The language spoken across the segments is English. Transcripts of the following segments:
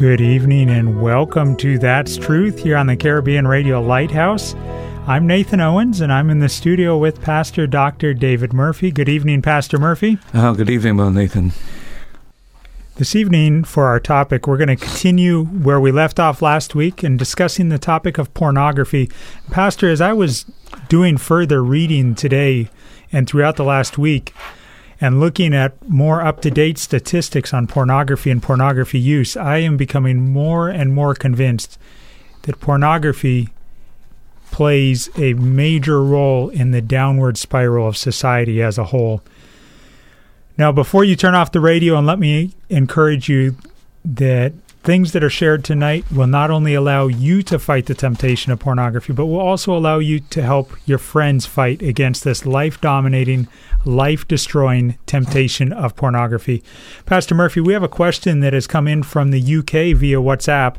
Good evening and welcome to That's Truth here on the Caribbean Radio Lighthouse. I'm Nathan Owens and I'm in the studio with Pastor Dr. David Murphy. Good evening, Pastor Murphy. Oh, good evening, well, Nathan. This evening, for our topic, we're going to continue where we left off last week and discussing the topic of pornography. Pastor, as I was doing further reading today and throughout the last week, and looking at more up to date statistics on pornography and pornography use, I am becoming more and more convinced that pornography plays a major role in the downward spiral of society as a whole. Now, before you turn off the radio, and let me encourage you that Things that are shared tonight will not only allow you to fight the temptation of pornography, but will also allow you to help your friends fight against this life dominating, life destroying temptation of pornography. Pastor Murphy, we have a question that has come in from the UK via WhatsApp.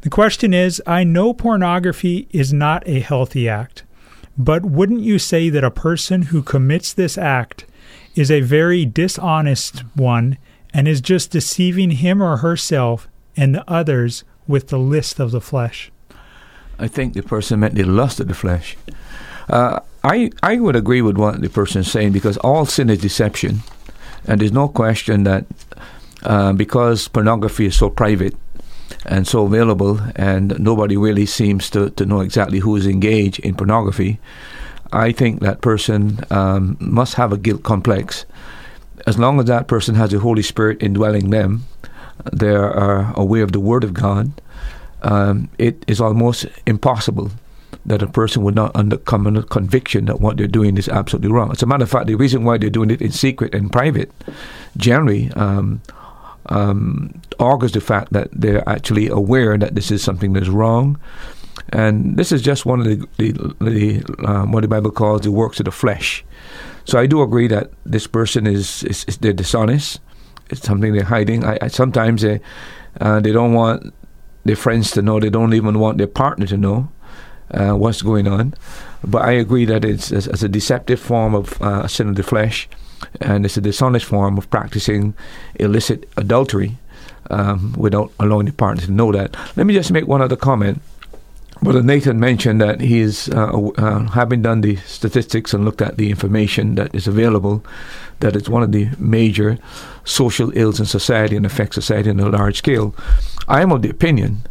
The question is I know pornography is not a healthy act, but wouldn't you say that a person who commits this act is a very dishonest one and is just deceiving him or herself and the others with the list of the flesh. I think the person meant the lust of the flesh. Uh, I I would agree with what the person is saying because all sin is deception, and there's no question that uh, because pornography is so private and so available, and nobody really seems to, to know exactly who is engaged in pornography. I think that person um, must have a guilt complex. As long as that person has the Holy Spirit indwelling them, they are aware of the Word of God, um, it is almost impossible that a person would not under, come under conviction that what they're doing is absolutely wrong. As a matter of fact, the reason why they're doing it in secret and private generally um, um, augurs the fact that they're actually aware that this is something that's wrong. And this is just one of the, the, the um, what the Bible calls the works of the flesh. So I do agree that this person is, is, is they're dishonest it's something they're hiding. I, I sometimes they uh, they don't want their friends to know. They don't even want their partner to know uh, what's going on. But I agree that it's, it's, a deceptive form of uh, sin of the flesh, and it's a dishonest form of practicing illicit adultery um, without allowing the partner to know that. Let me just make one other comment. Brother Nathan mentioned that he is, uh, uh, having done the statistics and looked at the information that is available, that it's one of the major social ills in society and affects society on a large scale. I am of the opinion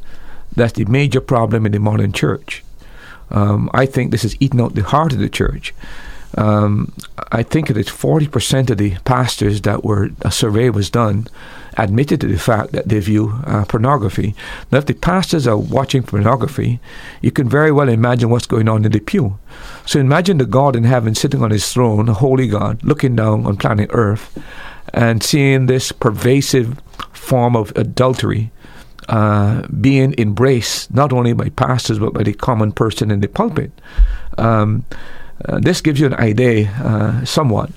that's the major problem in the modern church. Um, I think this is eating out the heart of the church. Um, I think it is 40% of the pastors that were, a survey was done, admitted to the fact that they view uh, pornography. Now, if the pastors are watching pornography, you can very well imagine what's going on in the pew. So imagine the God in heaven sitting on his throne, a holy God, looking down on planet Earth and seeing this pervasive form of adultery uh, being embraced not only by pastors but by the common person in the pulpit. Um, uh, this gives you an idea, uh, somewhat,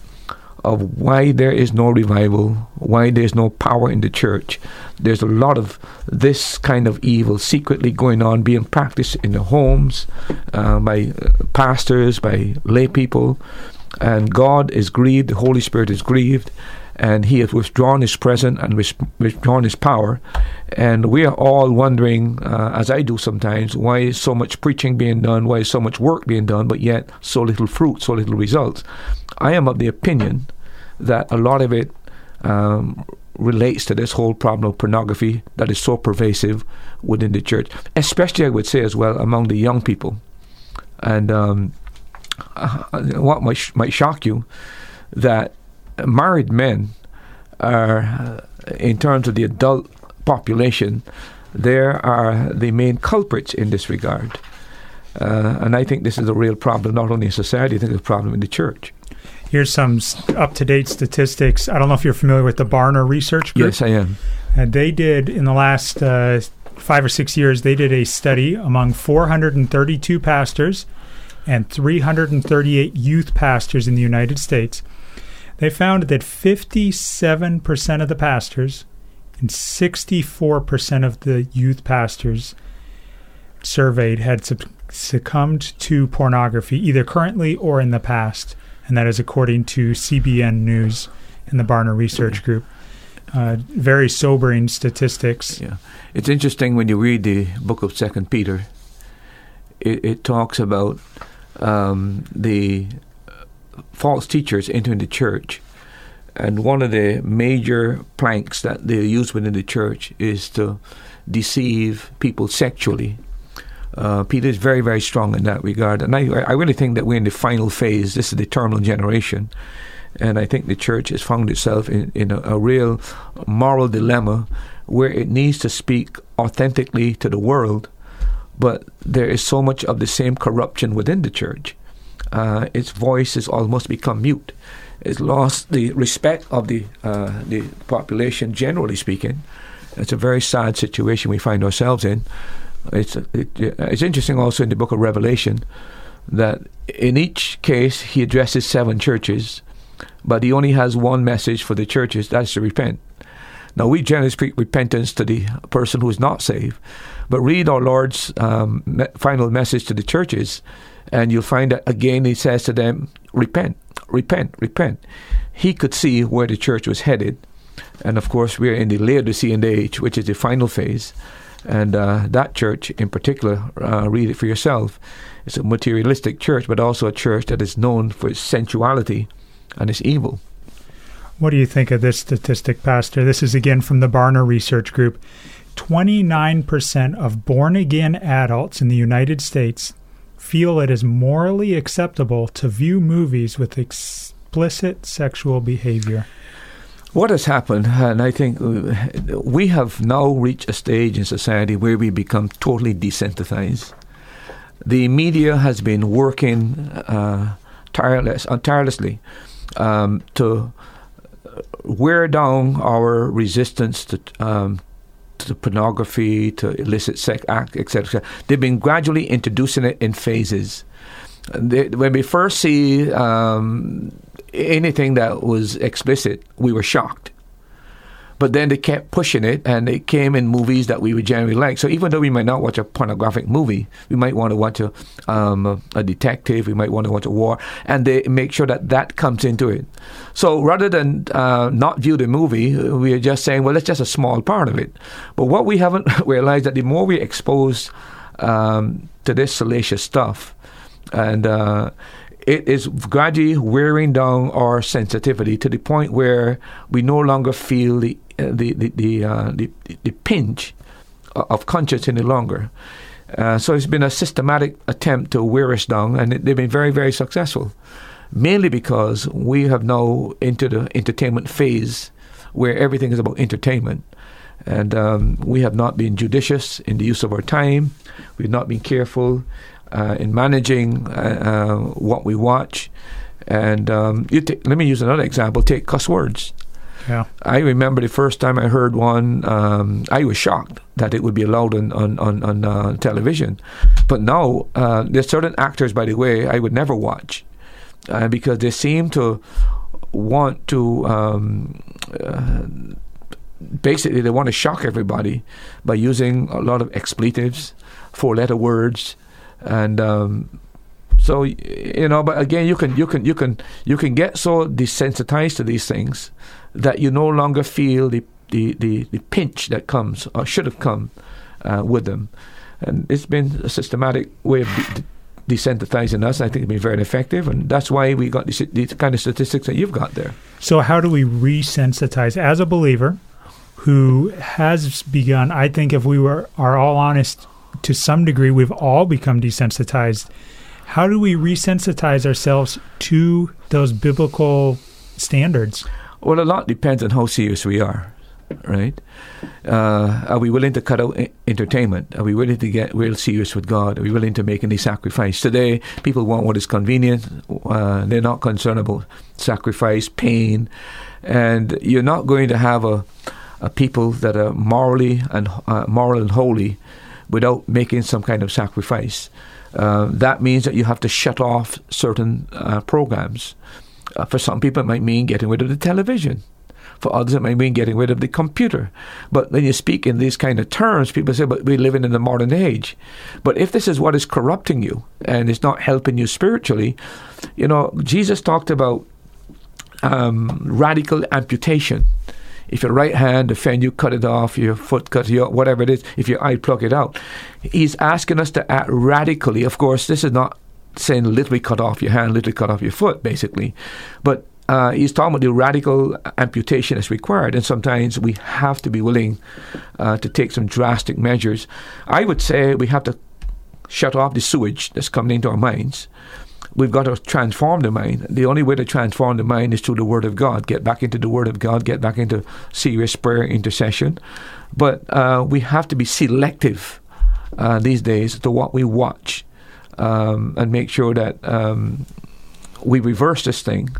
of why there is no revival, why there's no power in the church. There's a lot of this kind of evil secretly going on, being practiced in the homes uh, by uh, pastors, by lay people, and God is grieved, the Holy Spirit is grieved, and he has withdrawn his presence and withdrawn his power. And we are all wondering, uh, as I do sometimes, why is so much preaching being done? Why is so much work being done, but yet so little fruit, so little results? I am of the opinion that a lot of it um, relates to this whole problem of pornography that is so pervasive within the church, especially I would say as well among the young people. And um, uh, what might, might shock you that married men are, uh, in terms of the adult population, there are the main culprits in this regard. Uh, and I think this is a real problem, not only in society, I think it's a problem in the church. Here's some up to date statistics. I don't know if you're familiar with the Barna Research Group. Yes, I am. And they did, in the last uh, five or six years, they did a study among 432 pastors and 338 youth pastors in the United States. They found that 57% of the pastors and 64% of the youth pastors surveyed had succumbed to pornography, either currently or in the past. And that is according to CBN News and the Barna Research Group. Uh, very sobering statistics. Yeah, it's interesting when you read the book of Second Peter. It, it talks about um, the false teachers entering the church, and one of the major planks that they use within the church is to deceive people sexually uh, Peter is very, very strong in that regard. And I, I really think that we're in the final phase. This is the terminal generation. And I think the church has found itself in, in a, a real moral dilemma where it needs to speak authentically to the world, but there is so much of the same corruption within the church. Uh, its voice has almost become mute. It's lost the respect of the uh, the population, generally speaking. It's a very sad situation we find ourselves in. It's it, it's interesting also in the book of Revelation that in each case he addresses seven churches, but he only has one message for the churches that's to repent. Now we generally speak repentance to the person who is not saved, but read our Lord's um, final message to the churches, and you'll find that again he says to them, "Repent, repent, repent." He could see where the church was headed, and of course we're in the Laodicean age, which is the final phase. And uh, that church in particular, uh, read it for yourself. It's a materialistic church, but also a church that is known for its sensuality and its evil. What do you think of this statistic, Pastor? This is again from the Barna Research Group. 29% of born again adults in the United States feel it is morally acceptable to view movies with explicit sexual behavior. What has happened, and I think uh, we have now reached a stage in society where we become totally desensitized. The media has been working uh, tireless, uh, tirelessly um, to wear down our resistance to, um, to pornography, to illicit sex act, etc. They've been gradually introducing it in phases. They, when we first see um, anything that was explicit, we were shocked. But then they kept pushing it, and it came in movies that we would generally like. So even though we might not watch a pornographic movie, we might want to watch a, um, a detective, we might want to watch a war, and they make sure that that comes into it. So rather than uh, not view the movie, we are just saying, well, it's just a small part of it. But what we haven't realized that the more we expose um, to this salacious stuff, and uh, it is gradually wearing down our sensitivity to the point where we no longer feel the the the the, uh, the, the pinch of conscience any longer. Uh, so it's been a systematic attempt to wear us down, and they've been very very successful. Mainly because we have now entered the entertainment phase where everything is about entertainment. And um, we have not been judicious in the use of our time. We've not been careful uh, in managing uh, uh, what we watch. And um, t- let me use another example. Take cuss words. Yeah. I remember the first time I heard one, um, I was shocked that it would be allowed on on on, on uh, television. But now uh, there's certain actors, by the way, I would never watch uh, because they seem to want to. Um, basically, they want to shock everybody by using a lot of expletives, four-letter words, and um, so you know. But again, you can you can you can you can get so desensitized to these things that you no longer feel the the, the, the pinch that comes or should have come uh, with them, and it's been a systematic way of. De- desensitizing us. I think it's been very effective, and that's why we got these, these kind of statistics that you've got there. So, how do we resensitize as a believer? who has begun. I think if we were are all honest, to some degree, we've all become desensitized. How do we resensitize ourselves to those biblical standards? Well, a lot depends on how serious we are, right? Uh, are we willing to cut out entertainment? Are we willing to get real serious with God? Are we willing to make any sacrifice? Today, people want what is convenient. Uh, they're not concerned about sacrifice, pain, and you're not going to have a, a people that are morally and uh, moral and holy without making some kind of sacrifice. Uh, that means that you have to shut off certain uh, programs. Uh, for some people, it might mean getting rid of the television. For others, it might mean getting rid of the computer. But when you speak in these kind of terms, people say, but we're living in the modern age. But if this is what is corrupting you and it's not helping you spiritually, you know, Jesus talked about um, radical amputation. If your right hand offend you, cut it off. Your foot cut you, whatever it is. If your eye, pluck it out. He's asking us to act radically. Of course, this is not saying literally cut off your hand, literally cut off your foot, basically. But uh, he's talking about the radical amputation that's required, and sometimes we have to be willing uh, to take some drastic measures. I would say we have to shut off the sewage that's coming into our minds we've got to transform the mind. The only way to transform the mind is through the Word of God. Get back into the Word of God. Get back into serious prayer, intercession. But uh, we have to be selective uh, these days to what we watch um, and make sure that um, we reverse this thing.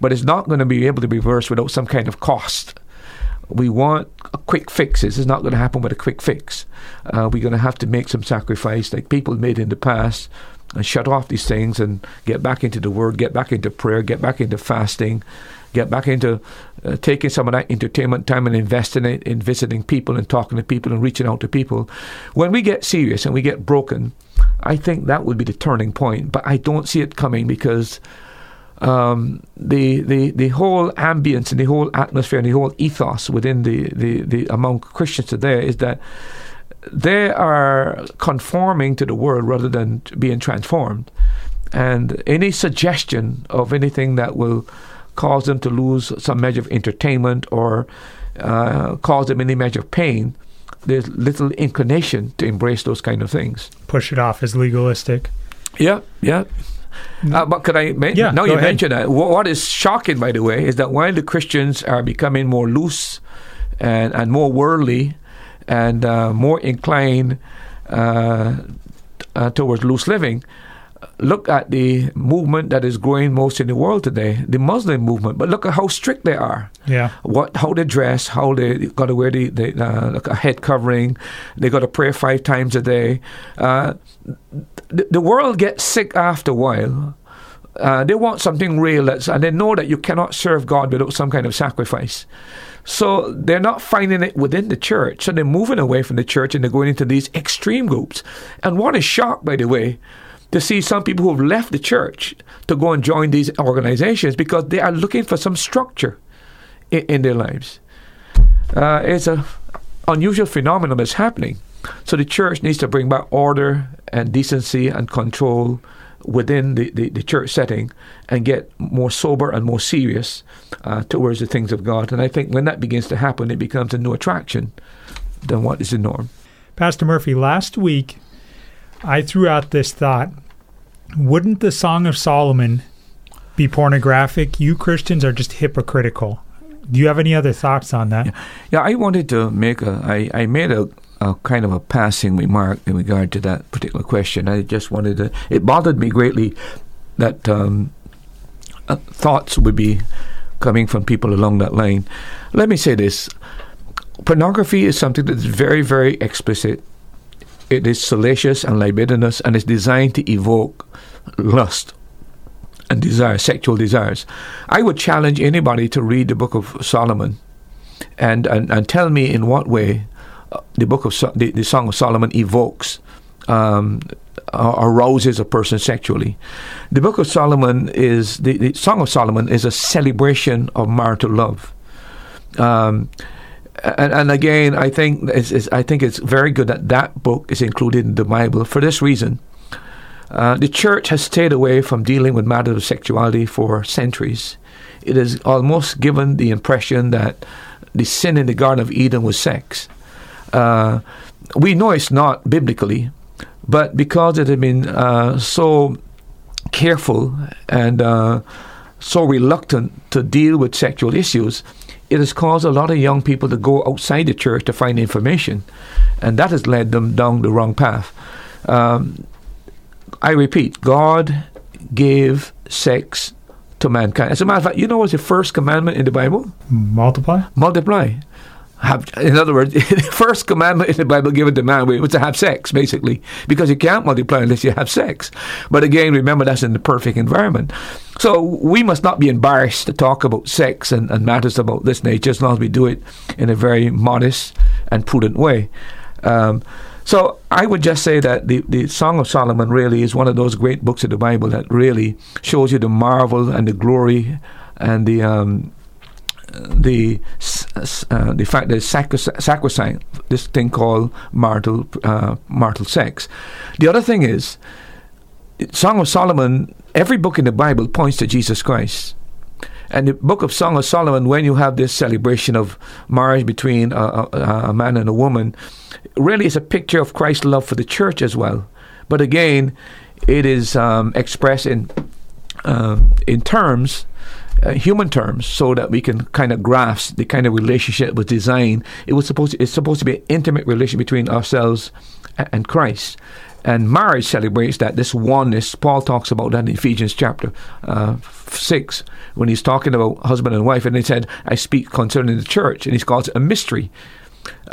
But it's not going to be able to be reversed without some kind of cost. We want quick fixes. It's not going to happen with a quick fix. Uh, we're going to have to make some sacrifice, like people made in the past and shut off these things and get back into the Word, get back into prayer, get back into fasting, get back into uh, taking some of that entertainment time and investing it in visiting people and talking to people and reaching out to people. When we get serious and we get broken, I think that would be the turning point. But I don't see it coming because um, the the the whole ambience and the whole atmosphere and the whole ethos within the, the, the among Christians today is that they are conforming to the world rather than being transformed. And any suggestion of anything that will cause them to lose some measure of entertainment or uh, cause them any measure of pain, there's little inclination to embrace those kind of things. Push it off as legalistic. Yeah, yeah. Mm. Uh, but could I? mention? yeah, now you ahead. mentioned that. What is shocking, by the way, is that while the Christians are becoming more loose and and more worldly, and uh, more inclined uh, uh, towards loose living. Look at the movement that is growing most in the world today, the Muslim movement. But look at how strict they are. Yeah. What, how they dress, how they got to wear the, the uh, a head covering. They got to pray five times a day. Uh, the, the world gets sick after a while. Uh, they want something real, and they know that you cannot serve God without some kind of sacrifice. So they're not finding it within the church. So they're moving away from the church and they're going into these extreme groups. And one is shocked, by the way, to see some people who have left the church to go and join these organizations because they are looking for some structure in, in their lives. Uh, it's an unusual phenomenon that's happening. So the church needs to bring back order and decency and control within the, the, the, church setting and get more sober and more serious uh, towards the things of God. And I think when that begins to happen, it becomes a new attraction than what is the norm. Pastor Murphy, last week I threw out this thought wouldn't the Song of Solomon be pornographic? You Christians are just hypocritical. Do you have any other thoughts on that? Yeah, yeah I wanted to make a. I, I made a a kind of a passing remark in regard to that particular question. I just wanted to. It bothered me greatly that um, uh, thoughts would be coming from people along that line. Let me say this: pornography is something that is very, very explicit. It is salacious and libidinous, and is designed to evoke lust and desire, sexual desires. I would challenge anybody to read the Book of Solomon and, and, and tell me in what way the book of so- the, the Song of Solomon evokes um, arouses a person sexually. The book of Solomon is the, the Song of Solomon is a celebration of marital love. Um, and, and, again, I think it's, it's, I think it's very good that that book is included in the Bible for this reason. Uh, the church has stayed away from dealing with matters of sexuality for centuries. It has almost given the impression that the sin in the Garden of Eden was sex. Uh, we know it's not biblically, but because it had been uh, so careful and uh, so reluctant to deal with sexual issues, it has caused a lot of young people to go outside the church to find information, and that has led them down the wrong path. Um, I repeat, God gave sex to mankind. As a matter of fact, you know what's the first commandment in the Bible? Multiply? Multiply. Have, in other words, the first commandment in the Bible given to man was to have sex, basically, because you can't multiply unless you have sex. But again, remember that's in the perfect environment. So we must not be embarrassed to talk about sex and, and matters about this nature as long as we do it in a very modest and prudent way. Um, so I would just say that the, the Song of Solomon really is one of those great books of the Bible that really shows you the marvel and the glory and the um, the uh, the fact that it's sacrosanct, this thing called marital uh, marital sex. The other thing is, Song of Solomon. Every book in the Bible points to Jesus Christ. And the book of Song of Solomon, when you have this celebration of marriage between a, a, a man and a woman, really is a picture of Christ's love for the church as well. But again, it is um, expressed in uh, in terms uh, human terms so that we can kind of grasp the kind of relationship with design. It was supposed to, it's supposed to be an intimate relationship between ourselves and Christ. And marriage celebrates that this oneness. Paul talks about that in Ephesians chapter uh, six when he's talking about husband and wife, and he said, "I speak concerning the church," and he calls it a mystery.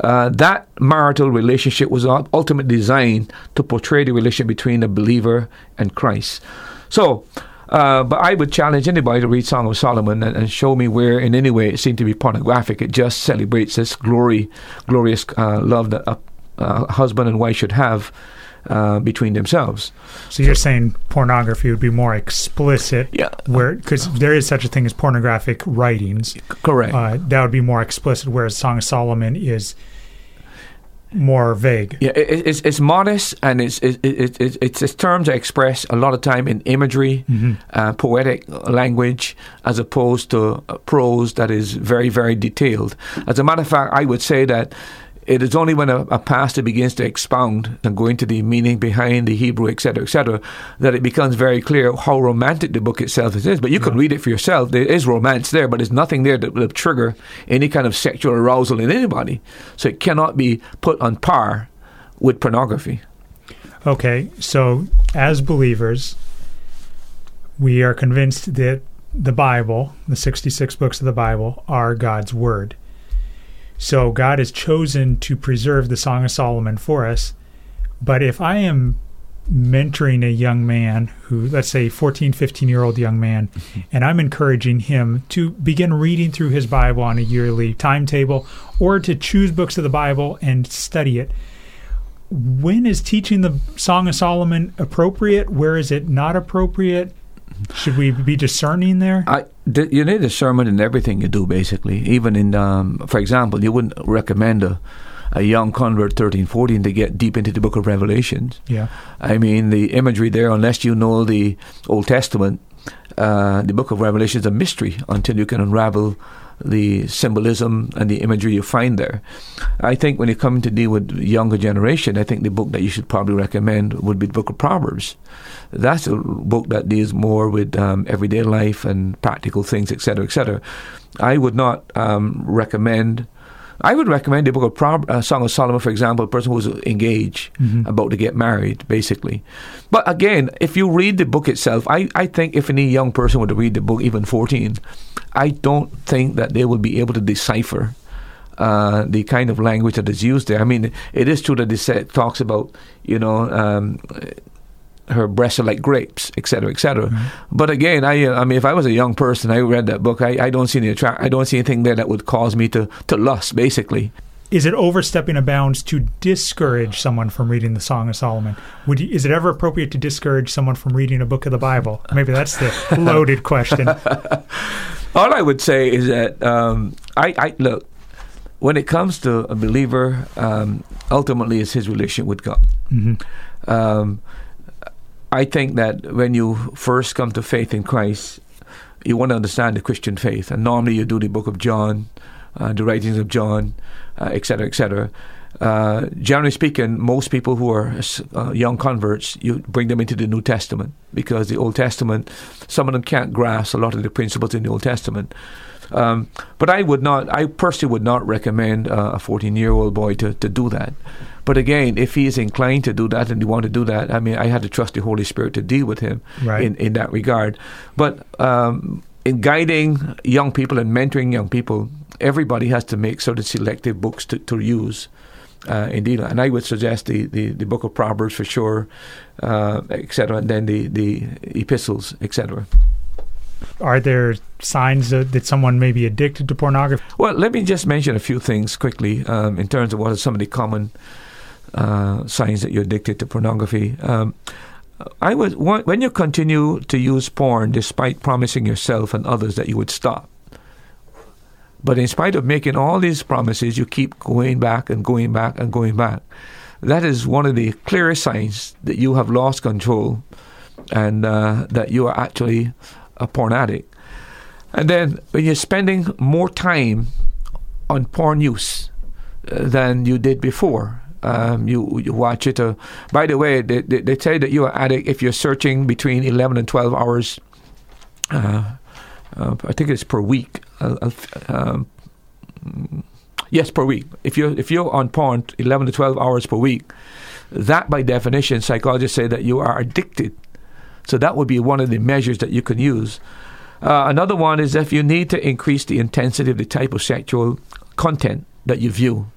Uh, that marital relationship was ultimately designed to portray the relationship between the believer and Christ. So, uh, but I would challenge anybody to read Song of Solomon and, and, show me where, in any way, it seemed to be pornographic. It just celebrates this glory, glorious uh, love that a, a, husband and wife should have uh, between themselves. So you're saying pornography would be more explicit, yeah? Where because there is such a thing as pornographic writings, correct? Uh, that would be more explicit, whereas Song of Solomon is more vague. Yeah, it, it's it's modest and it's it, it, it, it's its terms are express a lot of time in imagery, mm-hmm. uh, poetic language, as opposed to prose that is very very detailed. As a matter of fact, I would say that it is only when a, a, pastor begins to expound and go into the meaning behind the Hebrew, etc., etc., that it becomes very clear how romantic the book itself is. But you yeah. can read it for yourself. There is romance there, but there's nothing there that will trigger any kind of sexual arousal in anybody. So it cannot be put on par with pornography. Okay, so as believers, we are convinced that the Bible, the 66 books of the Bible, are God's Word. So God has chosen to preserve the Song of Solomon for us. But if I am mentoring a young man who, let's say, 14, 15 year old young man, mm-hmm. and I'm encouraging him to begin reading through his Bible on a yearly timetable or to choose books of the Bible and study it. When is teaching the Song of Solomon appropriate? Where is it not appropriate? Should we be discerning there? I, you need discernment in everything you do, basically. Even in, um, for example, you wouldn't recommend a, a young convert, 13, 14, to get deep into the book of Revelations. Yeah. I mean, the imagery there, unless you know the Old Testament, uh, the book of Revelation is a mystery until you can unravel the symbolism and the imagery you find there. I think when you come to deal with younger generation, I think the book that you should probably recommend would be the book of Proverbs. That's a book that deals more with um, everyday life and practical things, etc., etc. I would not um, recommend. I would recommend the book of Prob- uh, Song of Solomon, for example, a person who's engaged, mm-hmm. about to get married, basically. But again, if you read the book itself, I, I think if any young person were to read the book, even 14, I don't think that they will be able to decipher uh, the kind of language that is used there. I mean, it is true that it talks about, you know, um, her breasts are like grapes, etc., etc. Mm-hmm. But again, I, I mean, if I was a young person, I read that book. I, I don't see any attract. I don't see anything there that would cause me to to lust. Basically, is it overstepping a bounds to discourage someone from reading the Song of Solomon? Would you, is it ever appropriate to discourage someone from reading a book of the Bible? Maybe that's the loaded question. All I would say is that um, I, I, look when it comes to a believer. Um, ultimately, it's his relationship with God. Mm-hmm. Um, I think that when you first come to faith in Christ, you want to understand the Christian faith, and normally you do the Book of John uh, the writings of John, etc., uh, etc. Uh, generally speaking, most people who are uh, young converts, you bring them into the New Testament because the Old Testament, some of them can't grasp a lot of the principles in the Old Testament. Um, but I would not, I personally would not recommend uh, a 14 year old boy to, to do that. But again, if he is inclined to do that and he want to do that, I mean, I had to trust the Holy Spirit to deal with him right. in, in that regard. But um, in guiding young people and mentoring young people, everybody has to make sort of selective books to, to use. Uh, indeed, and I would suggest the, the, the book of Proverbs for sure, uh, etc., and then the, the epistles, etc. Are there signs that, that someone may be addicted to pornography? Well, let me just mention a few things quickly um, in terms of what are some of the common uh, signs that you're addicted to pornography. Um, I would when you continue to use porn despite promising yourself and others that you would stop. But in spite of making all these promises, you keep going back and going back and going back. That is one of the clearest signs that you have lost control and uh, that you are actually a porn addict. And then when you're spending more time on porn use uh, than you did before, um, you you watch it. Uh, by the way, they, they, they, say that you're addict if you're searching between 11 and 12 hours. Uh, uh, I think it's per week. Um, yes, per week. If you're if you're on porn 11 to 12 hours per week, that by definition, psychologists say that you are addicted. So that would be one of the measures that you can use. Uh, another one is if you need to increase the intensity of the type of sexual content that you view.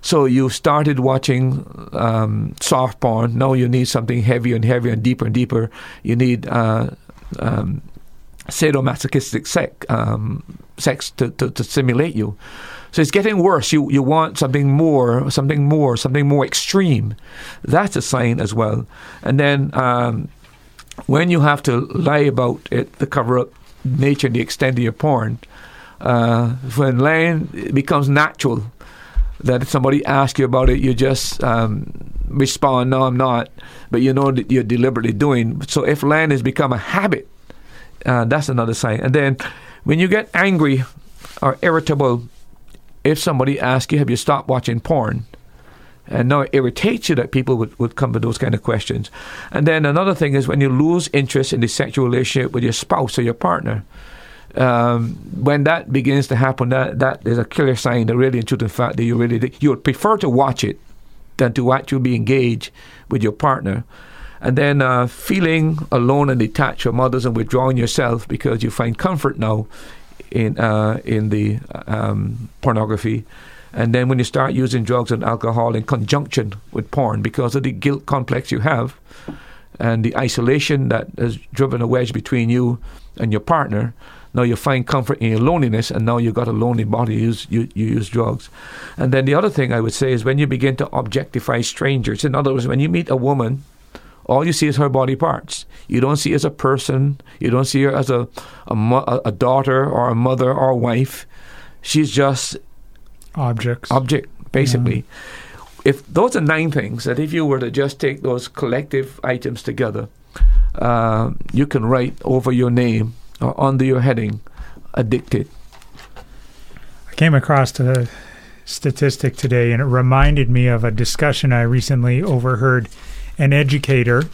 So you started watching um, soft porn. Now you need something heavier and heavier and deeper and deeper. You need uh, um, sadomasochistic sex, um, sex to, to, to stimulate you. So it's getting worse. You you want something more, something more, something more extreme. That's a sign as well. And then um, when you have to lie about it the cover up nature and the extent of your porn, uh, when lying it becomes natural that if somebody asks you about it, you just um, respond, "No, I'm not," but you know that you're deliberately doing. So if lying has become a habit, uh, that's another sign. And then when you get angry or irritable, if somebody asks you, "Have you stopped watching porn?" And now it irritates you that people would, would come with those kind of questions. And then another thing is when you lose interest in the sexual relationship with your spouse or your partner um, when that begins to happen, that that is a clear sign that really, in truth and fact, that you really you would prefer to watch it than to actually be engaged with your partner. And then uh, feeling alone and detached from others and withdrawing yourself because you find comfort now in uh, in the um, pornography. And then when you start using drugs and alcohol in conjunction with porn because of the guilt complex you have and the isolation that has driven a wedge between you and your partner, now you find comfort in your loneliness, and now you've got a lonely body, you use, you, you use drugs. And then the other thing I would say is when you begin to objectify strangers. In other words, when you meet a woman, all you see is her body parts. You don't see her as a person. You don't see her as a, a, a daughter or a mother or a wife. She's just objects. Object, basically. Yeah. If those are nine things that if you were to just take those collective items together, uh, you can write over your name or under your heading, addicted. I came across a statistic today and it reminded me of a discussion I recently overheard an educator,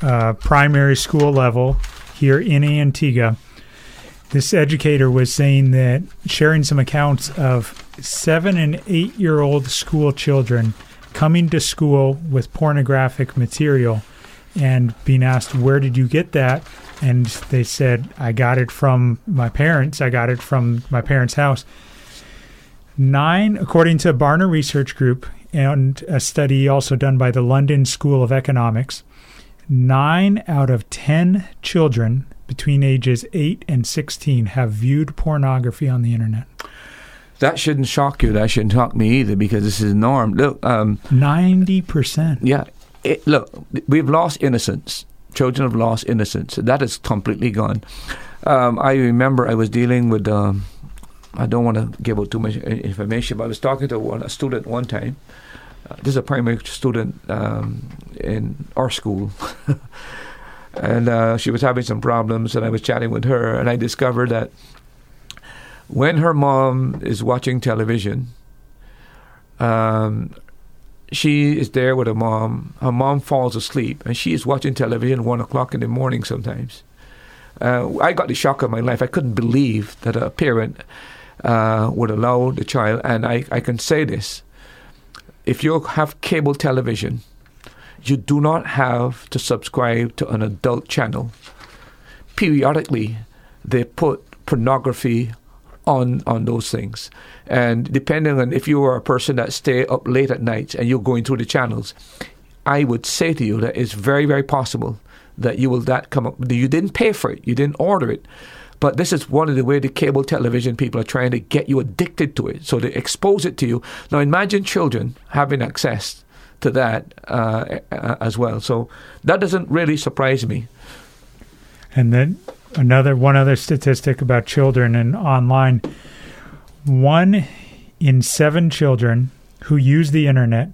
uh, primary school level here in Antigua. This educator was saying that sharing some accounts of seven and eight year old school children coming to school with pornographic material and being asked, Where did you get that? and they said I got it from my parents. I got it from my parents' house. Nine, according to Barna Research Group and a study also done by the London School of Economics, nine out of ten children between ages eight and sixteen have viewed pornography on the internet. That shouldn't shock you. That shouldn't shock me either because this is norm. Look, um, ninety percent. Yeah, it, look, we've lost innocence children have lost innocence. That is completely gone. Um, I remember I was dealing with. Um, I don't want to give out too much information, but I was talking to one, a student one time. Uh, this is a primary student um, in our school. and uh, she was having some problems, and I was chatting with her, and I discovered that when her mom is watching television, um, she is there with her mom. Her mom falls asleep, and she is watching television one o'clock in the morning sometimes. Uh, I got the shock of my life. I couldn't believe that a parent uh, would allow the child, and I, I can say this if you have cable television, you do not have to subscribe to an adult channel. Periodically, they put pornography on on those things. And depending on if you are a person that stay up late at night and you're going through the channels, I would say to you that it's very very possible that you will that come up. You didn't pay for it, you didn't order it. But this is one of the way the cable television people are trying to get you addicted to it. So they expose it to you. Now imagine children having access to that uh, as well. So that doesn't really surprise me. And then another one other statistic about children and online one in seven children who use the internet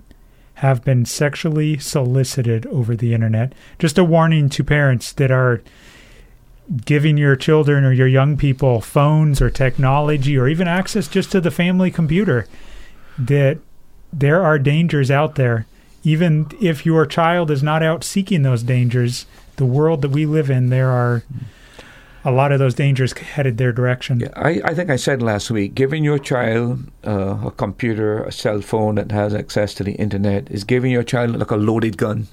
have been sexually solicited over the internet. Just a warning to parents that are giving your children or your young people phones or technology or even access just to the family computer that there are dangers out there even if your child is not out seeking those dangers the world that we live in there are a lot of those dangers headed their direction. Yeah, I, I think I said last week, giving your child uh, a computer, a cell phone that has access to the internet is giving your child like a loaded gun.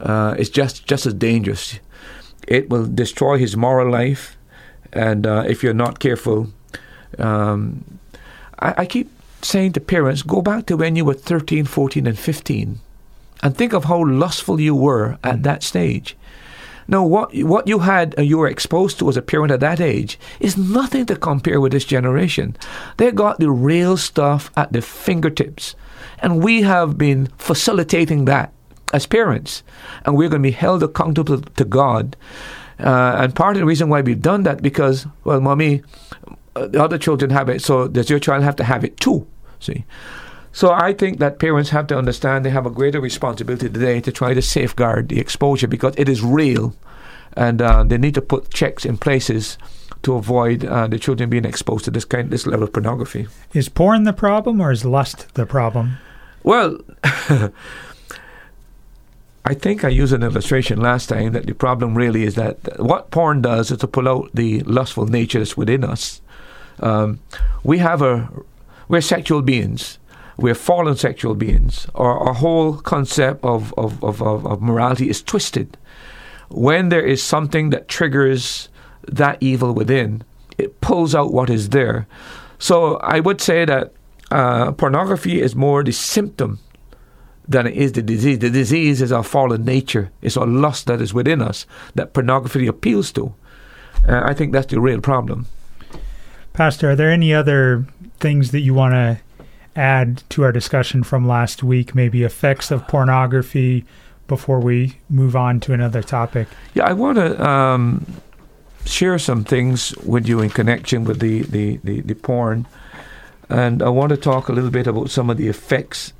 Uh, it's just just as dangerous. It will destroy his moral life, and uh, if you're not careful, um, I, I keep saying to parents, go back to when you were 13, 14, and 15, and think of how lustful you were at mm. that stage now, what what you had, and you were exposed to as a parent at that age, is nothing to compare with this generation. They got the real stuff at the fingertips, and we have been facilitating that as parents, and we're going to be held accountable to God. Uh, and part of the reason why we've done that because, well, mommy, uh, the other children have it, so does your child have to have it too? See. So I think that parents have to understand they have a greater responsibility today to try to safeguard the exposure because it is real, and uh, they need to put checks in places to avoid uh, the children being exposed to this kind, this level of pornography. Is porn the problem, or is lust the problem? Well. I think I used an illustration last time that the problem really is that what porn does is to pull out the lustful nature that's within us. Um, we have a we're sexual beings, we're fallen sexual beings. Our, our whole concept of, of, of, of, morality is twisted. When there is something that triggers that evil within, it pulls out what is there. So I would say that uh, pornography is more the symptom than it is the disease. The disease is our fallen nature, it's our lust that is within us that pornography appeals to. Uh, I think that's the real problem. Pastor, are there any other things that you want to add to our discussion from last week, maybe effects of pornography before we move on to another topic? Yeah, I want to um, share some things with you in connection with the, the, the, the, porn. And I want to talk a little bit about some of the effects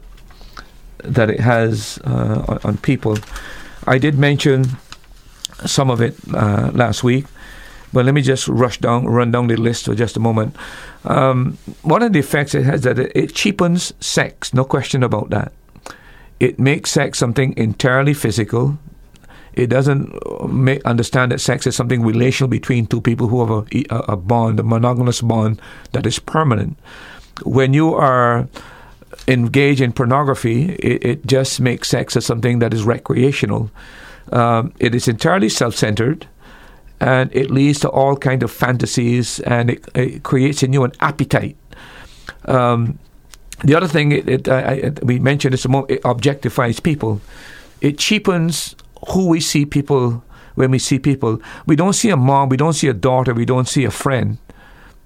that it has uh, on, on, people. I did mention some of it uh, last week. But let me just rush down, run down the list for just a moment. Um, one of the effects it has that it, cheapens sex, no question about that. It makes sex something entirely physical. It doesn't make, understand that sex is something relational between two people who have a, a bond, a monogamous bond that is permanent. When you are engaged in pornography, it, it just makes sex as something that is recreational. Um, it is entirely self-centered and it leads to all kind of fantasies and it, it creates in you an appetite. Um, the other thing it, it, I, we mentioned is it objectifies people. It cheapens who we see people when we see people. We don't see a mom, we don't see a daughter, we don't see a friend.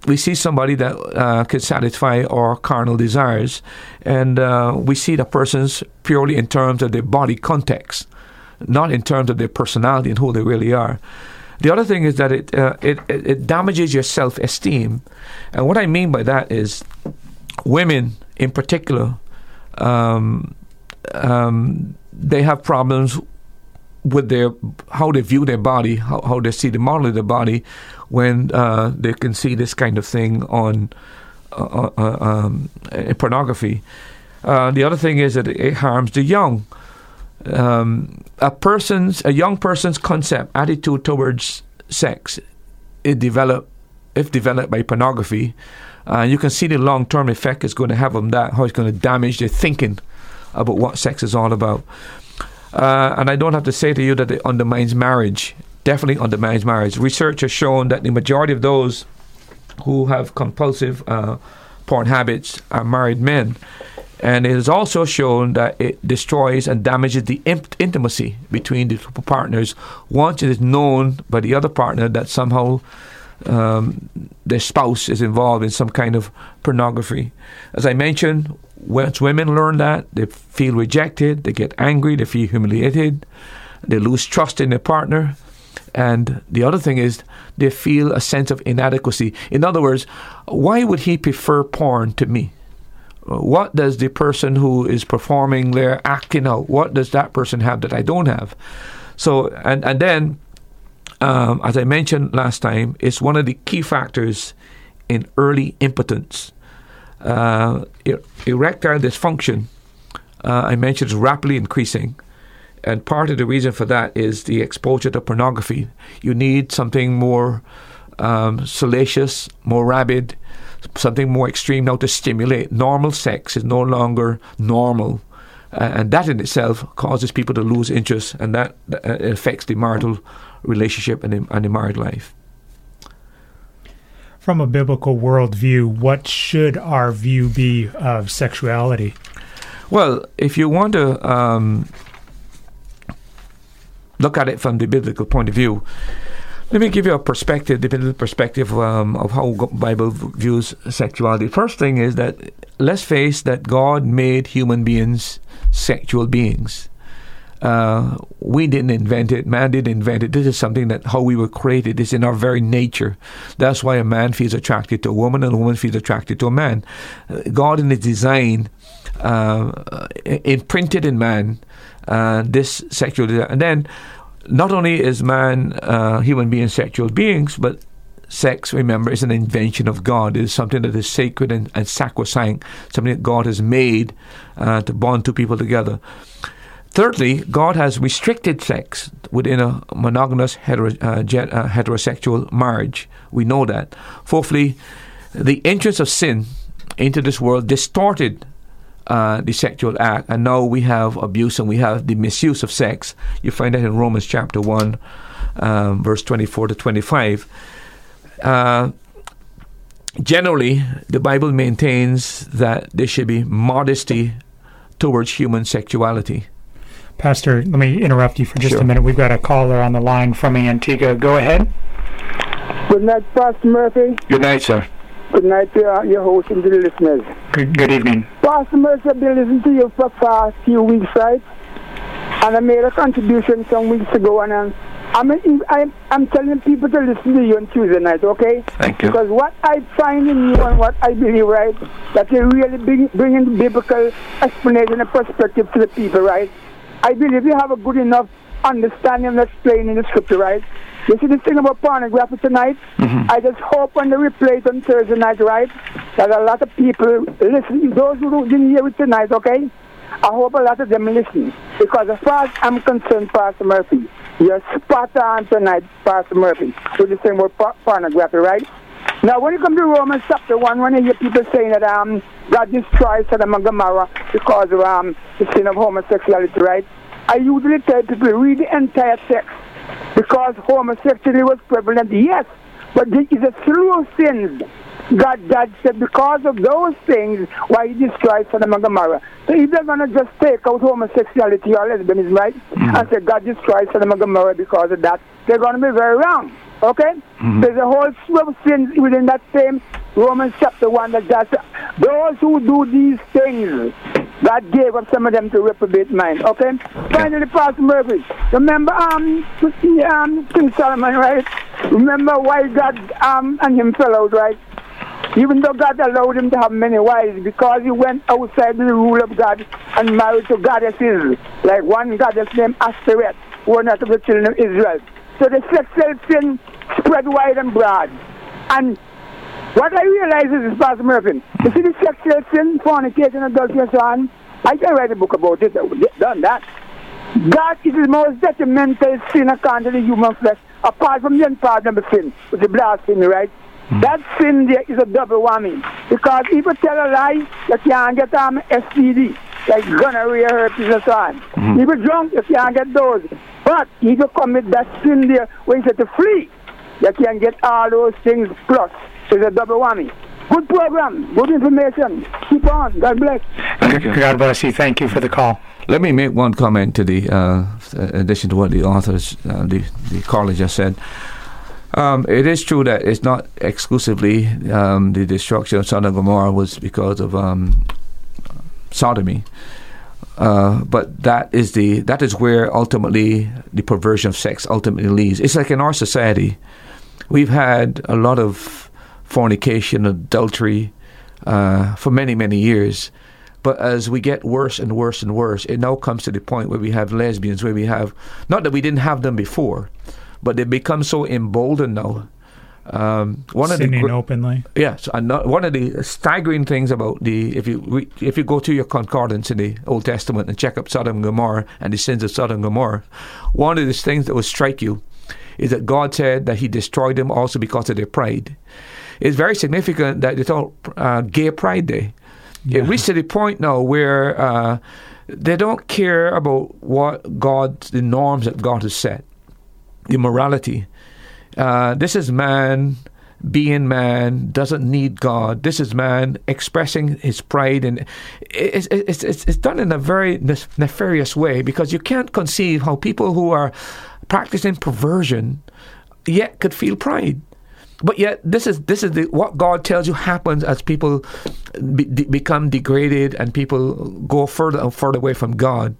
We see somebody that uh, can satisfy our carnal desires, and uh, we see the persons purely in terms of their body context, not in terms of their personality and who they really are. The other thing is that it, uh, it, it damages your self esteem. And what I mean by that is women in particular, um, um, they have problems with their how they view their body, how, how they see the model of their body, when uh, they can see this kind of thing on uh, uh, um, pornography. Uh, the other thing is that it harms the young. Um, a person's a young person's concept attitude towards sex, it develop if developed by pornography. Uh, you can see the long term effect it's going to have on that, how it's going to damage their thinking about what sex is all about. Uh, and I don't have to say to you that it undermines marriage. Definitely undermines marriage. Research has shown that the majority of those who have compulsive uh, porn habits are married men. And it has also shown that it destroys and damages the int- intimacy between the two partners once it is known by the other partner that somehow um, their spouse is involved in some kind of pornography. As I mentioned, once women learn that, they feel rejected, they get angry, they feel humiliated, they lose trust in their partner. And the other thing is, they feel a sense of inadequacy. In other words, why would he prefer porn to me? What does the person who is performing there acting out? What does that person have that I don't have? So, and and then, um, as I mentioned last time, it's one of the key factors in early impotence. Uh, erectile dysfunction, uh, I mentioned, is rapidly increasing. And part of the reason for that is the exposure to pornography. You need something more um, salacious, more rabid, something more extreme now to stimulate. Normal sex is no longer normal. Uh, and that in itself causes people to lose interest, and that uh, affects the marital relationship and the, and the married life. From a biblical worldview, what should our view be of sexuality? Well, if you want to um, look at it from the biblical point of view, let me give you a perspective, the perspective um, of how Bible views sexuality. First thing is that let's face that God made human beings sexual beings. Uh, we didn't invent it. Man didn't invent it. This is something that how we were created. is in our very nature. That's why a man feels attracted to a woman and a woman feels attracted to a man. God in His design uh, imprinted in man uh, this sexual desire. And then not only is man, uh, human beings, sexual beings, but sex, remember, is an invention of God. It is something that is sacred and, and sacrosanct, something that God has made uh, to bond two people together. Thirdly, God has restricted sex within a monogamous hetero, uh, jet, uh, heterosexual marriage. We know that. Fourthly, the entrance of sin into this world distorted uh, the sexual act, and now we have abuse and we have the misuse of sex. You find that in Romans chapter 1, um, verse 24 to 25. Uh, generally, the Bible maintains that there should be modesty towards human sexuality. Pastor, let me interrupt you for just Sure. a minute. We've got a caller on the line from Antigua. Go ahead. Good night, Pastor Murphy. Good night, sir. Good night to uh, your host and to the listeners. Good, good evening. Pastor Murphy, I've been listening to you for the past few weeks, right? And I made a contribution some weeks ago, and um, I'm, I'm, I'm telling people to listen to you on Tuesday night, okay? Thank you. Because what I find in you and what I believe, right, that you're really bring, bringing biblical explanation and perspective to the people, right? I believe you have a good enough understanding and explaining the scripture, right? You see this thing about pornography tonight? I just hope when they replay it on Thursday night, right, that a lot of people listen. Those who didn't hear it tonight, okay? I hope a lot of them listen. Because as far as I'm concerned, Pastor Murphy, you're spot on tonight, Pastor Murphy, with the thing about por- pornography, right? Now, when you come to Romans chapter 1, when you hear people saying that um, God destroyed Sodom and Gomorrah because of um, the sin of homosexuality, right? I usually tell people read the entire text because homosexuality was prevalent, yes, but there is a slew of sins. God, God said because of those things, why He destroyed Sodom and Gomorrah. So if they're going to just take out homosexuality or lesbianism, right, mm-hmm. and say God destroyed Sodom and Gomorrah because of that, they're going to be very wrong. Okay? Mm-hmm. There's a whole slew of sins within that same Romans chapter 1 that just those who do these things, God gave up some of them to reprobate mind. Okay? Finally, Pastor Murphy, remember um, um King Solomon, right? Remember why God um and him fell out, right? Even though God allowed him to have many wives, because he went outside the rule of God and married to goddesses, like one goddess named Ashtoreth. one of the children of Israel. So the sexual sin spread wide and broad. And what I realize is this, Pastor Murphy, you see the sexual sin, fornication, adultery, and so on, I can write a book about it, I've done that. That is the most detrimental sin according to the human flesh, apart from the unpardonable sin, which is blasphemy, right? Mm. That sin there is a double whammy. Because if you tell a lie, you can't get um, STD, like gonorrhea, herpes, and so on. Mm. If you're drunk, you can't get those. But if you commit that sin there when you say to flee, you can get all those things plus. So it's a double whammy. Good program, good information. Keep on. God bless. God bless you. Thank you for the call. Let me make one comment to the uh, addition to what the authors, uh, the the college just said. Um, it is true that it's not exclusively um, the destruction of Sodom and Gomorrah was because of um, sodomy, uh, but that is the that is where ultimately the perversion of sex ultimately leads. It's like in our society, we've had a lot of fornication, adultery uh, for many many years but as we get worse and worse and worse, it now comes to the point where we have lesbians, where we have, not that we didn't have them before, but they become so emboldened now. Um, one Sinning of the gr- openly. Yes, and one of the staggering things about the if you if you go to your concordance in the Old Testament and check up Sodom and Gomorrah and the sins of Sodom and Gomorrah, one of the things that will strike you is that God said that He destroyed them also because of their pride. It's very significant that it's all uh, Gay Pride Day. Yeah. It reached to the point now where uh, they don't care about what God, the norms that God has set, the morality. Uh, this is man being man doesn't need God. This is man expressing his pride, and it's, it's, it's, it's done in a very nefarious way because you can't conceive how people who are practicing perversion yet could feel pride. But yet, this is this is the, what God tells you happens as people be, de- become degraded and people go further and further away from God.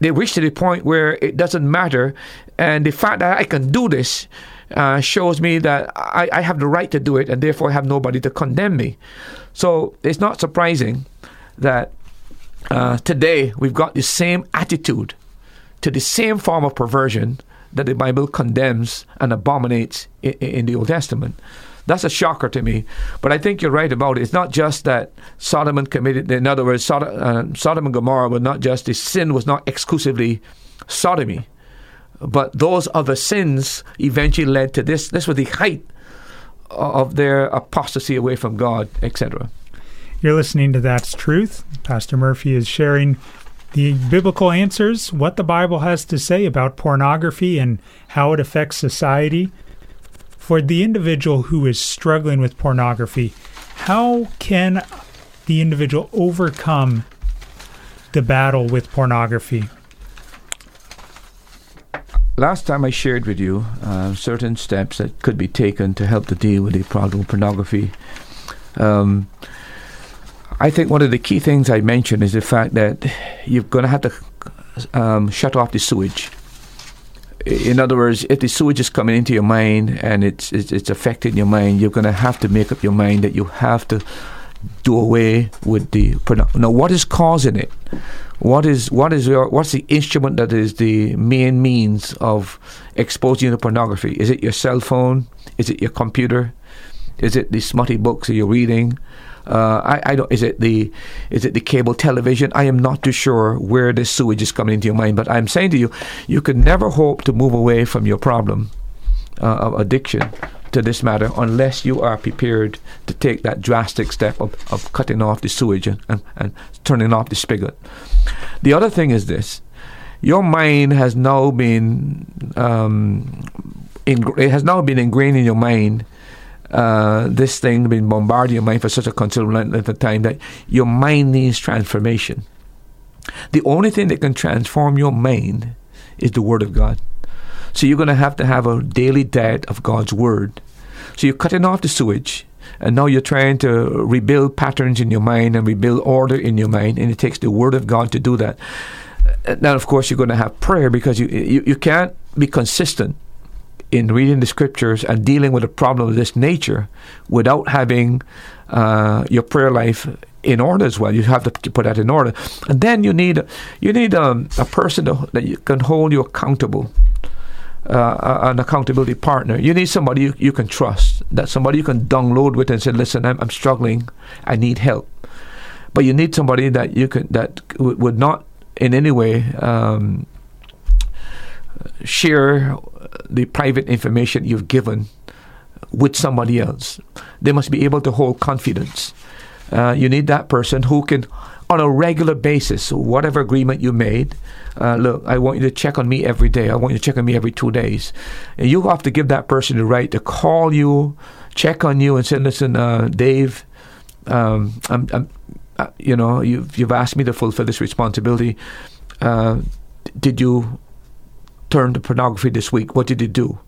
They reach to the point where it doesn't matter, and the fact that I can do this uh, shows me that I, I have the right to do it, and therefore I have nobody to condemn me. So it's not surprising that uh, today we've got the same attitude to the same form of perversion that the Bible condemns and abominates in, in, the Old Testament. That's a shocker to me. But I think you're right about it. It's not just that Sodom and committed, in other words, Sodom, uh, Sodom and Gomorrah were not just, the sin was not exclusively sodomy. But those other sins eventually led to this. This was the height of their apostasy away from God, etc. You're listening to That's Truth. Pastor Murphy is sharing the biblical answers, what the Bible has to say about pornography and how it affects society. For the individual who is struggling with pornography, how can the individual overcome the battle with pornography? Last time I shared with you uh, certain steps that could be taken to help to deal with the problem of pornography. Um, I think one of the key things I mentioned is the fact that you're going to have to um, shut off the sewage. In other words, if the sewage is coming into your mind and it's it's, it's affecting your mind, you're going to have to make up your mind that you have to do away with the pornography. now. What is causing it? What is what is your what's the instrument that is the main means of exposing you to pornography? Is it your cell phone? Is it your computer? Is it the smutty books that you're reading? Uh, I, I don't. Is it the is it the cable television? I am not too sure where this sewage is coming into your mind. But I'm saying to you, you can never hope to move away from your problem uh, of addiction to this matter unless you are prepared to take that drastic step of, of cutting off the sewage and, and, and turning off the spigot. The other thing is this: your mind has now been um, it has now been ingrained in your mind uh, this thing been bombarding your mind for such a considerable length of time that your mind needs transformation. The only thing that can transform your mind is the Word of God. So you're going to have to have a daily diet of God's Word. So you're cutting off the sewage, and now you're trying to rebuild patterns in your mind and rebuild order in your mind, and it takes the Word of God to do that. Now, of course, you're going to have prayer because you, you, you can't be consistent in reading the scriptures and dealing with a problem of this nature without having uh, your prayer life in order as well. You have to put that in order, and then you need you need um, a person to, that you can hold you accountable. Uh, an accountability partner. You need somebody you, you can trust. That somebody you can download with and say, "Listen, I'm, I'm struggling. I need help." But you need somebody that you can that w- would not in any way um, share the private information you've given with somebody else. They must be able to hold confidence. Uh, you need that person who can, on a regular basis, whatever agreement you made, uh, look, I want you to check on me every day. I want you to check on me every two days. And you have to give that person the right to call you, check on you, and say, listen, uh, Dave, um, I'm, I'm uh, you know, you've, you've asked me to fulfill this responsibility. Uh, did you turn to pornography this week? What did you do?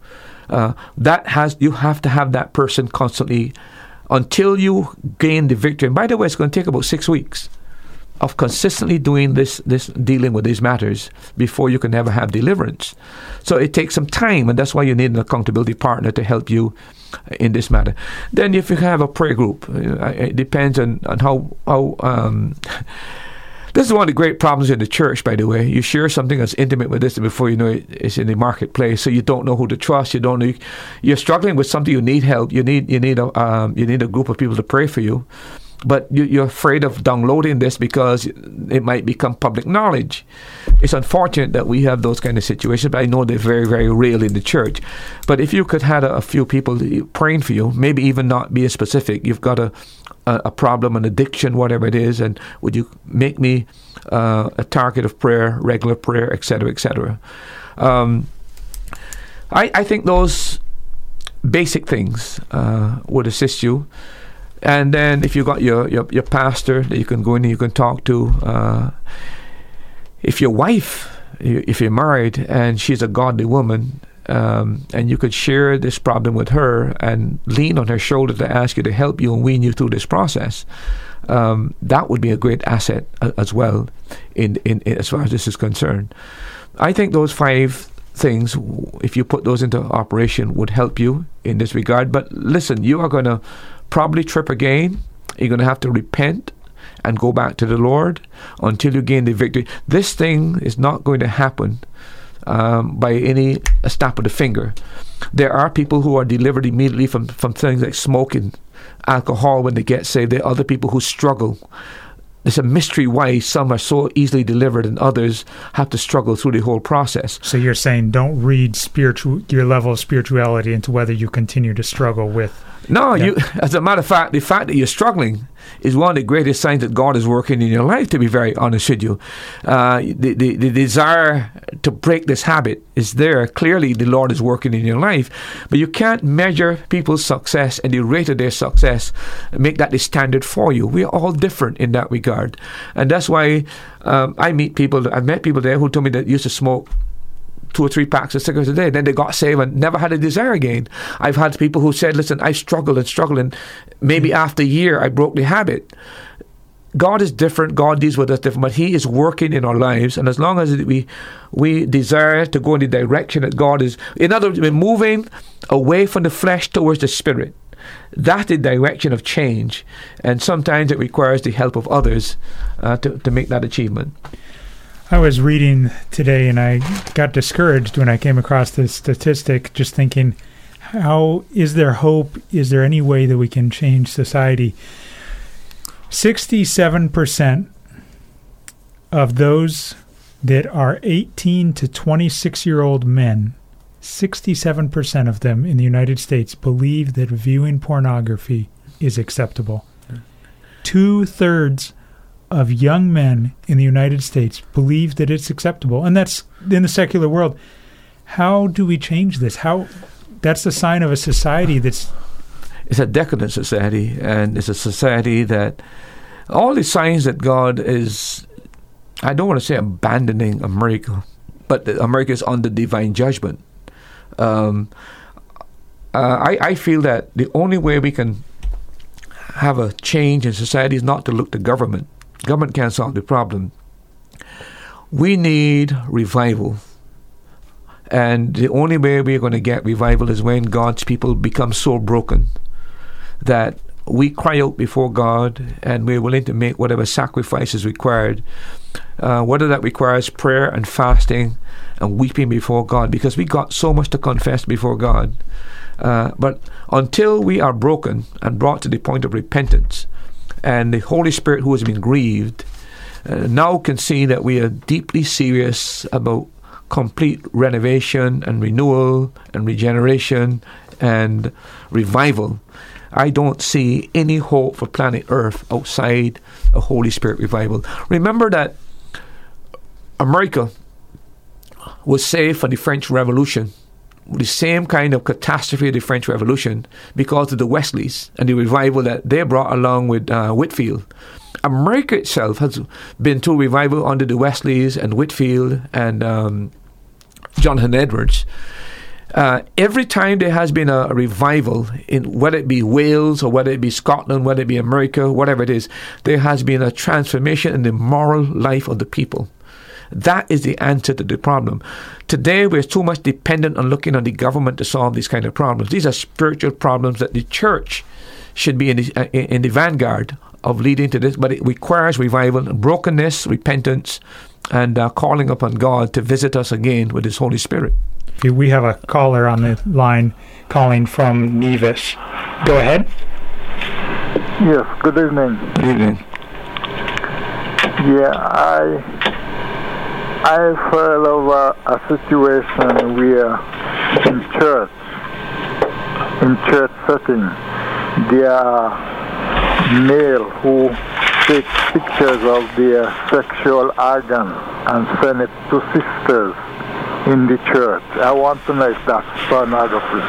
Uh, that has you have to have that person constantly until you gain the victory. And by the way, it's going to take about six weeks of consistently doing this, this dealing with these matters before you can ever have deliverance. So it takes some time, and that's why you need an accountability partner to help you in this matter. Then, if you have a prayer group, uh, it depends on, on how how. Um, this is one of the great problems in the church, by the way. You share something that's intimate with this, and before you know it, it's in the marketplace. So you don't know who to trust. You don't know. You're struggling with something. You need help. You need you need a um, you need a group of people to pray for you but you, are afraid of downloading this because it might become public knowledge. It's unfortunate that we have those kind of situations, but I know they're very, very real in the church. But if you could have a, a few people praying for you, maybe even not being specific, you've got a, a, a problem, an addiction, whatever it is, and would you make me uh, a target of prayer, regular prayer, etc., etc. Um, I, I think those basic things uh, would assist you. And then if you got your, your, your pastor that you can go in and you can talk to, uh, if your wife, if you're married and she's a godly woman, um, and you could share this problem with her and lean on her shoulder to ask you to help you and wean you through this process, um, that would be a great asset uh, as well, in, in, in as far as this is concerned. I think those five things, if you put those into operation, would help you in this regard. But listen, you are going to probably trip again. You're going to have to repent and go back to the Lord until you gain the victory. This thing is not going to happen um, by any snap of the finger. There are people who are delivered immediately from, from things like smoking, alcohol when they get saved. There are other people who struggle. It's a mystery why some are so easily delivered and others have to struggle through the whole process. So you're saying don't read spiritual your level of spirituality into whether you continue to struggle with no, yeah. you. As a matter of fact, the fact that you're struggling is one of the greatest signs that God is working in your life. To be very honest with you, uh, the, the the desire to break this habit is there. Clearly, the Lord is working in your life, but you can't measure people's success and the rate of their success. Make that the standard for you. We are all different in that regard, and that's why um, I meet people. I've met people there who told me that used to smoke two or three packs of cigarettes a day. Then they got saved and never had a desire again. I've had people who said, listen, I struggled and struggled, and maybe after a year I broke the habit. God is different. God deals with us different, but He is working in our lives, and as long as we we desire to go in the direction that God is, in other words, we're moving away from the flesh towards the spirit. That's the direction of change, and sometimes it requires the help of others uh, to to make that achievement. I was reading today and I got discouraged when I came across this statistic, just thinking, how is there hope? Is there any way that we can change society? 67% of those that are 18 to 26 year old men, 67% of them in the United States believe that viewing pornography is acceptable. Two thirds of young men in the United States believe that it's acceptable, and that's in the secular world. How do we change this? How that's a sign of a society that's it's a decadent society, and it's a society that all the signs that God is. I don't want to say abandoning America, but America is under divine judgment. Um, uh, I, I feel that the only way we can have a change in society is not to look to government Government can't solve the problem. We need revival. And the only way we're going to get revival is when God's people become so broken that we cry out before God and we're willing to make whatever sacrifice is required, uh, whether that requires prayer and fasting and weeping before God, because we got so much to confess before God. Uh, but until we are broken and brought to the point of repentance, and the Holy Spirit who has been grieved uh, now can see that we are deeply serious about complete renovation and renewal and regeneration and revival, I don't see any hope for planet Earth outside a Holy Spirit revival. Remember that America was saved from the French Revolution, the same kind of catastrophe of the French Revolution, because of the Wesleys and the revival that they brought along with uh, Whitefield. America itself has been through revival under the Wesleys and Whitefield and um, Jonathan Edwards. Uh, every time there has been a, a, revival in whether it be Wales or whether it be Scotland, whether it be America, whatever it is, there has been a transformation in the moral life of the people. That is the answer to the problem. Today, we're too much dependent on looking on the government to solve these kind of problems. These are spiritual problems that the church should be in the, uh, in the vanguard of leading to this, but it requires revival, brokenness, repentance, and uh, calling upon God to visit us again with His Holy Spirit. We have a caller on the line calling from Nevis. Go ahead. Yes, good evening. Good evening. Yeah, I I've heard of a, situation where in church, in church setting, there are male who take pictures of their sexual organ and send it to sisters in the church. I want to know if that's pornography.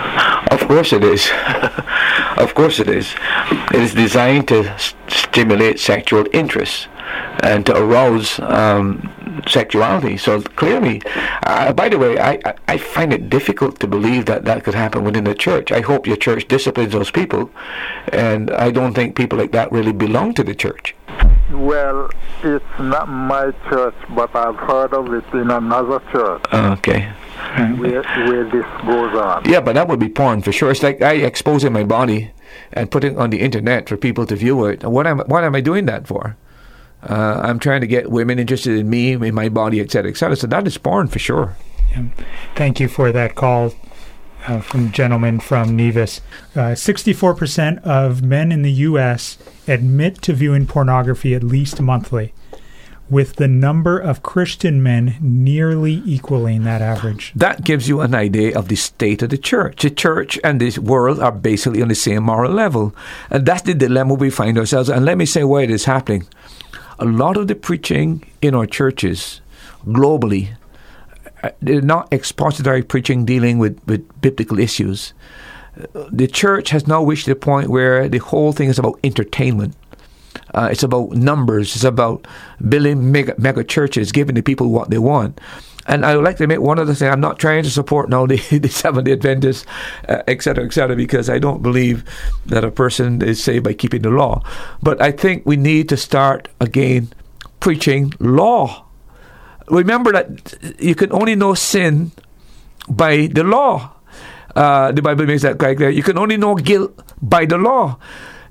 Of course it is. of course it is. It is designed to stimulate sexual interest and to arouse um, sexuality. So clearly, uh, by the way, I, I find it difficult to believe that that could happen within the church. I hope your church disciplines those people, and I don't think people like that really belong to the church. Well, it's not my church, but I've heard of it in another church. Okay. Where, where this goes on. Yeah, but that would be porn for sure. It's like I exposing my body and putting on the internet for people to view it. What am what am I doing that for? Uh, I'm trying to get women interested in me, in my body, etc., etc. So that is porn for sure. Yeah. Thank you for that call uh, from gentleman from Nevis. Uh, 64% of men in the U.S. admit to viewing pornography at least monthly, with the number of Christian men nearly equaling that average. That gives you an idea of the state of the church. The church and this world are basically on the same moral level. And that's the dilemma we find ourselves. And let me say why it is happening. A lot of the preaching in our churches globally uh, they're not expository preaching dealing with, with biblical issues. The church has now reached the point where the whole thing is about entertainment. Uh, it's about numbers. It's about building mega, mega churches, giving the people what they want. And I would like to make one other thing. I'm not trying to support now the, the Seventh day Adventists, uh, et cetera, et cetera, because I don't believe that a person is saved by keeping the law. But I think we need to start again preaching law remember that you can only know sin by the law. Uh, the Bible makes that quite clear. You can only know guilt by the law.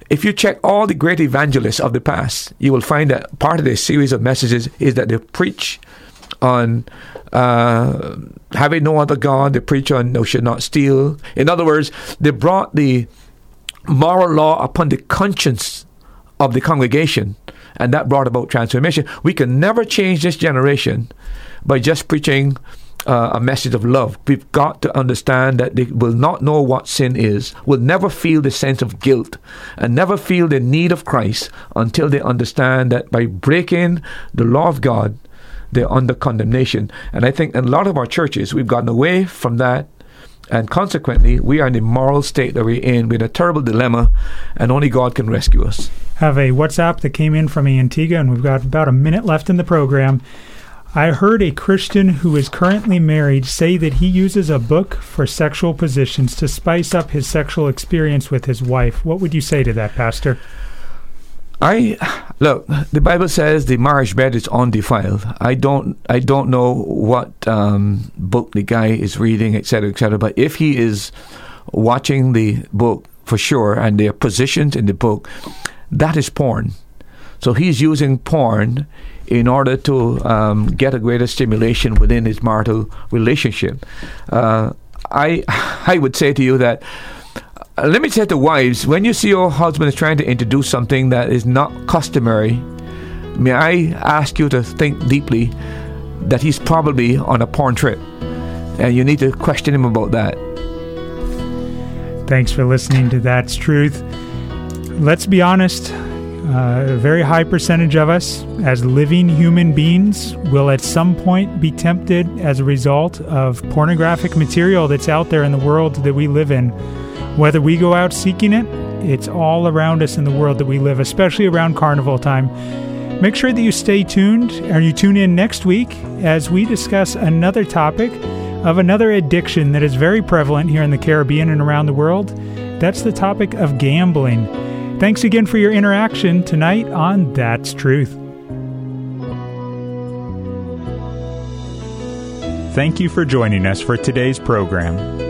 If you check all the great evangelists of the past, you will find that part of their series of messages is that they preach on uh, having no other God. They preach on no should not steal. In other words, they brought the moral law upon the conscience of the congregation and that brought about transformation. We can never change this generation by just preaching uh, a message of love. We've got to understand that they will not know what sin is, will never feel the sense of guilt, and never feel the need of Christ until they understand that by breaking the law of God, they're under condemnation. And I think in a lot of our churches, we've gotten away from that and consequently, we are in the moral state that we're in. We're in a terrible dilemma, and only God can rescue us. Have a WhatsApp that came in from Antigua, and we've got about a minute left in the program. I heard a Christian who is currently married say that he uses a book for sexual positions to spice up his sexual experience with his wife. What would you say to that, Pastor? I look. The Bible says the marriage bed is undefiled. I don't. I don't know what um, book the guy is reading, etc., etc. But if he is watching the book for sure, and they're positioned in the book. That is porn. So he's using porn in order to um, get a greater stimulation within his marital relationship. Uh, I I would say to you that. Uh, let me say to wives, when you see your husband is trying to introduce something that is not customary, may I ask you to think deeply that he's probably on a porn trip, and you need to question him about that. Thanks for listening to That's Truth. Let's be honest, uh, a very high percentage of us, as living human beings, will at some point be tempted as a result of pornographic material that's out there in the world that we live in. Whether we go out seeking it, it's all around us in the world that we live, especially around carnival time. Make sure that you stay tuned or you tune in next week as we discuss another topic of another addiction that is very prevalent here in the Caribbean and around the world. That's the topic of gambling. Thanks again for your interaction tonight on That's Truth. Thank you for joining us for today's program.